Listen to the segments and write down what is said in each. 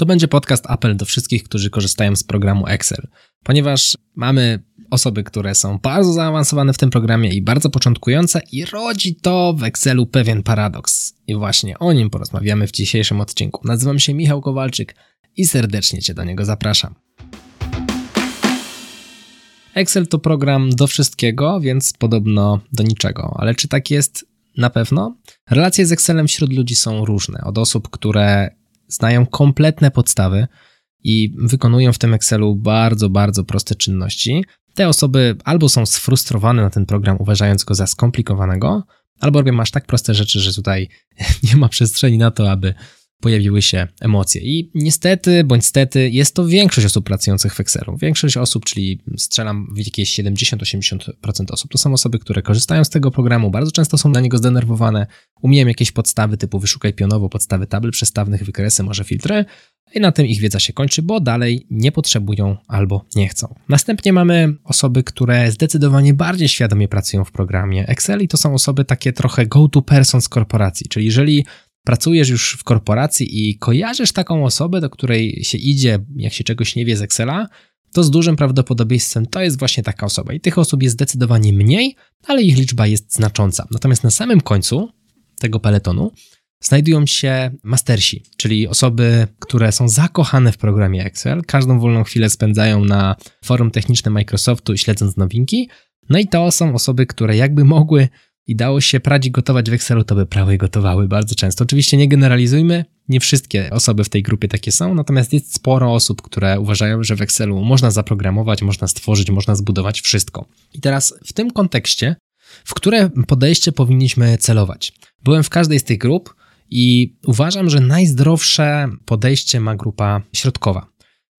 To będzie podcast apel do wszystkich, którzy korzystają z programu Excel, ponieważ mamy osoby, które są bardzo zaawansowane w tym programie i bardzo początkujące i rodzi to w Excelu pewien paradoks. I właśnie o nim porozmawiamy w dzisiejszym odcinku. Nazywam się Michał Kowalczyk i serdecznie Cię do niego zapraszam. Excel to program do wszystkiego, więc podobno do niczego. Ale czy tak jest na pewno? Relacje z Excelem wśród ludzi są różne. Od osób, które znają kompletne podstawy i wykonują w tym Excelu bardzo, bardzo proste czynności. Te osoby albo są sfrustrowane na ten program, uważając go za skomplikowanego, albo robią aż tak proste rzeczy, że tutaj nie ma przestrzeni na to, aby pojawiły się emocje. I niestety, bądź stety, jest to większość osób pracujących w Excelu. Większość osób, czyli strzelam w jakieś 70-80% osób, to są osoby, które korzystają z tego programu, bardzo często są na niego zdenerwowane, umieją jakieś podstawy typu wyszukaj pionowo, podstawy tabel przestawnych, wykresy, może filtry, i na tym ich wiedza się kończy, bo dalej nie potrzebują albo nie chcą. Następnie mamy osoby, które zdecydowanie bardziej świadomie pracują w programie Excel i to są osoby takie trochę go-to person z korporacji, czyli jeżeli pracujesz już w korporacji i kojarzysz taką osobę, do której się idzie, jak się czegoś nie wie z Excela, to z dużym prawdopodobieństwem to jest właśnie taka osoba. I tych osób jest zdecydowanie mniej, ale ich liczba jest znacząca. Natomiast na samym końcu tego peletonu znajdują się mastersi, czyli osoby, które są zakochane w programie Excel, każdą wolną chwilę spędzają na forum technicznym Microsoftu śledząc nowinki. No i to są osoby, które jakby mogły i dało się prać gotować w Excelu, to by prawo i gotowały bardzo często. Oczywiście nie generalizujmy, nie wszystkie osoby w tej grupie takie są, natomiast jest sporo osób, które uważają, że w Excelu można zaprogramować, można stworzyć, można zbudować wszystko. I teraz w tym kontekście, w które podejście powinniśmy celować? Byłem w każdej z tych grup i uważam, że najzdrowsze podejście ma grupa środkowa.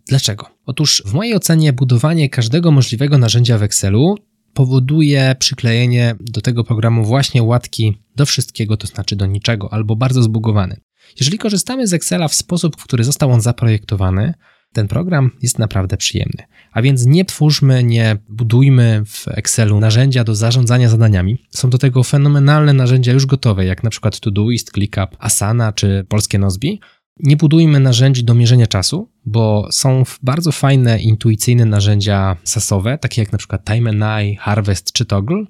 Dlaczego? Otóż w mojej ocenie budowanie każdego możliwego narzędzia w Excelu powoduje przyklejenie do tego programu właśnie łatki do wszystkiego, to znaczy do niczego, albo bardzo zbugowany. Jeżeli korzystamy z Excela w sposób, w który został on zaprojektowany, ten program jest naprawdę przyjemny. A więc nie twórzmy, nie budujmy w Excelu narzędzia do zarządzania zadaniami. Są do tego fenomenalne narzędzia już gotowe, jak na przykład Todoist, ClickUp, Asana czy polskie Nozbi, nie budujmy narzędzi do mierzenia czasu, bo są bardzo fajne, intuicyjne narzędzia sasowe, takie jak na przykład TimeAI, Harvest czy Toggle,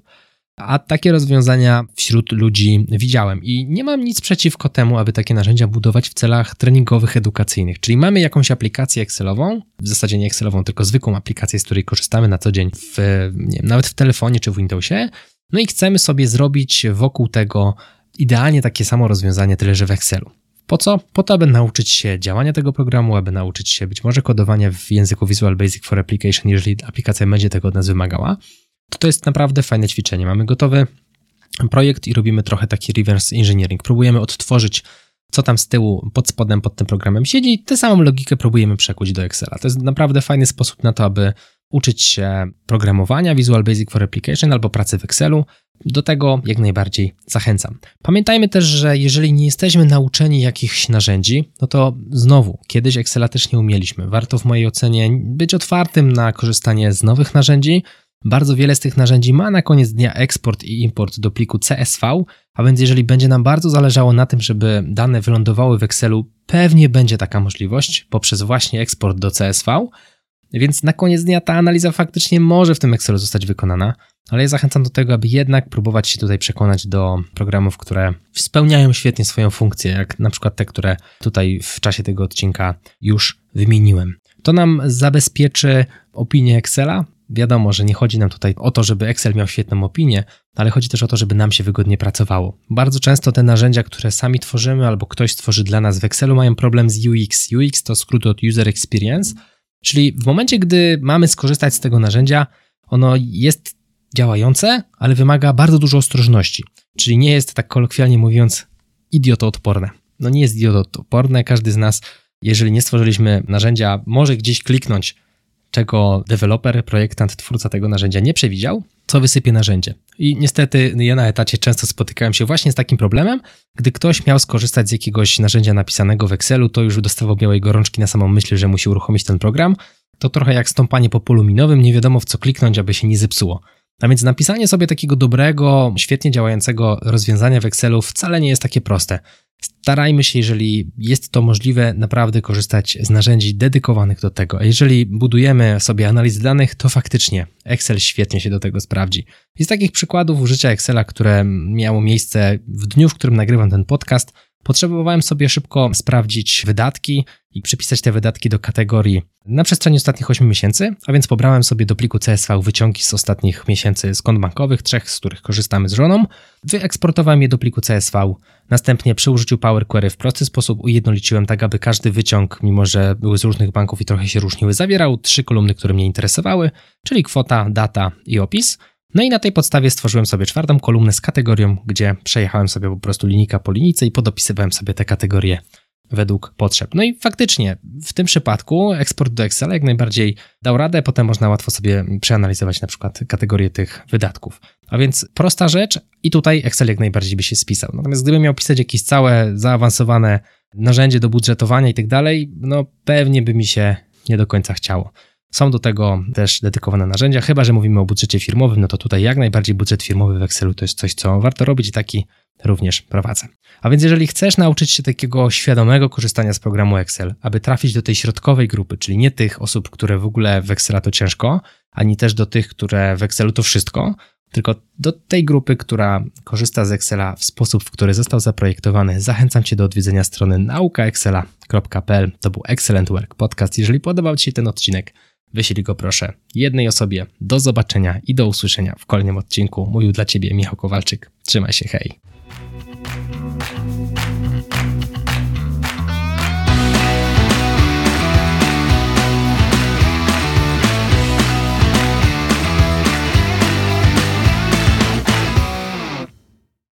a takie rozwiązania wśród ludzi widziałem i nie mam nic przeciwko temu, aby takie narzędzia budować w celach treningowych, edukacyjnych. Czyli mamy jakąś aplikację Excelową, w zasadzie nie Excelową, tylko zwykłą aplikację, z której korzystamy na co dzień, w, wiem, nawet w telefonie czy w Windowsie, no i chcemy sobie zrobić wokół tego idealnie takie samo rozwiązanie, tyle że w Excelu. Po co? Po to, aby nauczyć się działania tego programu, aby nauczyć się być może kodowania w języku Visual Basic for Application, jeżeli aplikacja będzie tego od nas wymagała. To to jest naprawdę fajne ćwiczenie. Mamy gotowy projekt i robimy trochę taki reverse engineering. Próbujemy odtworzyć, co tam z tyłu, pod spodem, pod tym programem siedzi tę samą logikę próbujemy przekuć do Excela. To jest naprawdę fajny sposób na to, aby uczyć się programowania Visual Basic for Application albo pracy w Excelu, do tego jak najbardziej zachęcam. Pamiętajmy też, że jeżeli nie jesteśmy nauczeni jakichś narzędzi, no to znowu, kiedyś Excela też nie umieliśmy. Warto w mojej ocenie być otwartym na korzystanie z nowych narzędzi. Bardzo wiele z tych narzędzi ma na koniec dnia eksport i import do pliku CSV, a więc jeżeli będzie nam bardzo zależało na tym, żeby dane wylądowały w Excelu, pewnie będzie taka możliwość poprzez właśnie eksport do CSV. Więc na koniec dnia ta analiza faktycznie może w tym Excelu zostać wykonana, ale ja zachęcam do tego, aby jednak próbować się tutaj przekonać do programów, które spełniają świetnie swoją funkcję, jak na przykład te, które tutaj w czasie tego odcinka już wymieniłem. To nam zabezpieczy opinię Excela. Wiadomo, że nie chodzi nam tutaj o to, żeby Excel miał świetną opinię, ale chodzi też o to, żeby nam się wygodnie pracowało. Bardzo często te narzędzia, które sami tworzymy albo ktoś stworzy dla nas w Excelu, mają problem z UX. UX to skrót od User Experience, czyli w momencie, gdy mamy skorzystać z tego narzędzia, ono jest działające, ale wymaga bardzo dużo ostrożności. Czyli nie jest, tak kolokwialnie mówiąc, idiotoodporne. No nie jest idiotoodporne, każdy z nas, jeżeli nie stworzyliśmy narzędzia, może gdzieś kliknąć, czego deweloper, projektant, twórca tego narzędzia nie przewidział, co wysypie narzędzie. I niestety ja na etacie często spotykałem się właśnie z takim problemem, gdy ktoś miał skorzystać z jakiegoś narzędzia napisanego w Excelu, to już dostawał białej gorączki na samą myśl, że musi uruchomić ten program. To trochę jak stąpanie po polu minowym, nie wiadomo w co kliknąć, aby się nie zepsuło. A więc napisanie sobie takiego dobrego, świetnie działającego rozwiązania w Excelu wcale nie jest takie proste. Starajmy się, jeżeli jest to możliwe, naprawdę korzystać z narzędzi dedykowanych do tego. A jeżeli budujemy sobie analizy danych, to faktycznie Excel świetnie się do tego sprawdzi. Z takich przykładów użycia Excela, które miało miejsce w dniu, w którym nagrywam ten podcast. Potrzebowałem sobie szybko sprawdzić wydatki i przypisać te wydatki do kategorii na przestrzeni ostatnich 8 miesięcy, a więc pobrałem sobie do pliku CSV wyciągi z ostatnich miesięcy z kont bankowych, trzech z których korzystamy z żoną, wyeksportowałem je do pliku CSV, następnie przy użyciu Power Query w prosty sposób ujednoliciłem tak, aby każdy wyciąg, mimo że były z różnych banków i trochę się różniły, zawierał trzy kolumny, które mnie interesowały, czyli kwota, data i opis. No i na tej podstawie stworzyłem sobie czwartą kolumnę z kategorią, gdzie przejechałem sobie po prostu linijka po linijce i podopisywałem sobie te kategorie według potrzeb. No i faktycznie w tym przypadku eksport do Excela jak najbardziej dał radę, potem można łatwo sobie przeanalizować na przykład kategorie tych wydatków. A więc prosta rzecz i tutaj Excel jak najbardziej by się spisał. Natomiast gdybym miał pisać jakieś całe zaawansowane narzędzie do budżetowania i tak dalej, no pewnie by mi się nie do końca chciało. Są do tego też dedykowane narzędzia, chyba że mówimy o budżecie firmowym, no to tutaj jak najbardziej budżet firmowy w Excelu to jest coś, co warto robić i taki również prowadzę. A więc jeżeli chcesz nauczyć się takiego świadomego korzystania z programu Excel, aby trafić do tej środkowej grupy, czyli nie tych osób, które w ogóle w Excela to ciężko, ani też do tych, które w Excelu to wszystko, tylko do tej grupy, która korzysta z Excela w sposób, w który został zaprojektowany, zachęcam Cię do odwiedzenia strony naukaexcela.pl. To był Excellent Work Podcast. Jeżeli podobał Ci się ten odcinek, wyślij go proszę jednej osobie. Do zobaczenia i do usłyszenia w kolejnym odcinku. Mówił dla Ciebie Michał Kowalczyk. Trzymaj się, hej.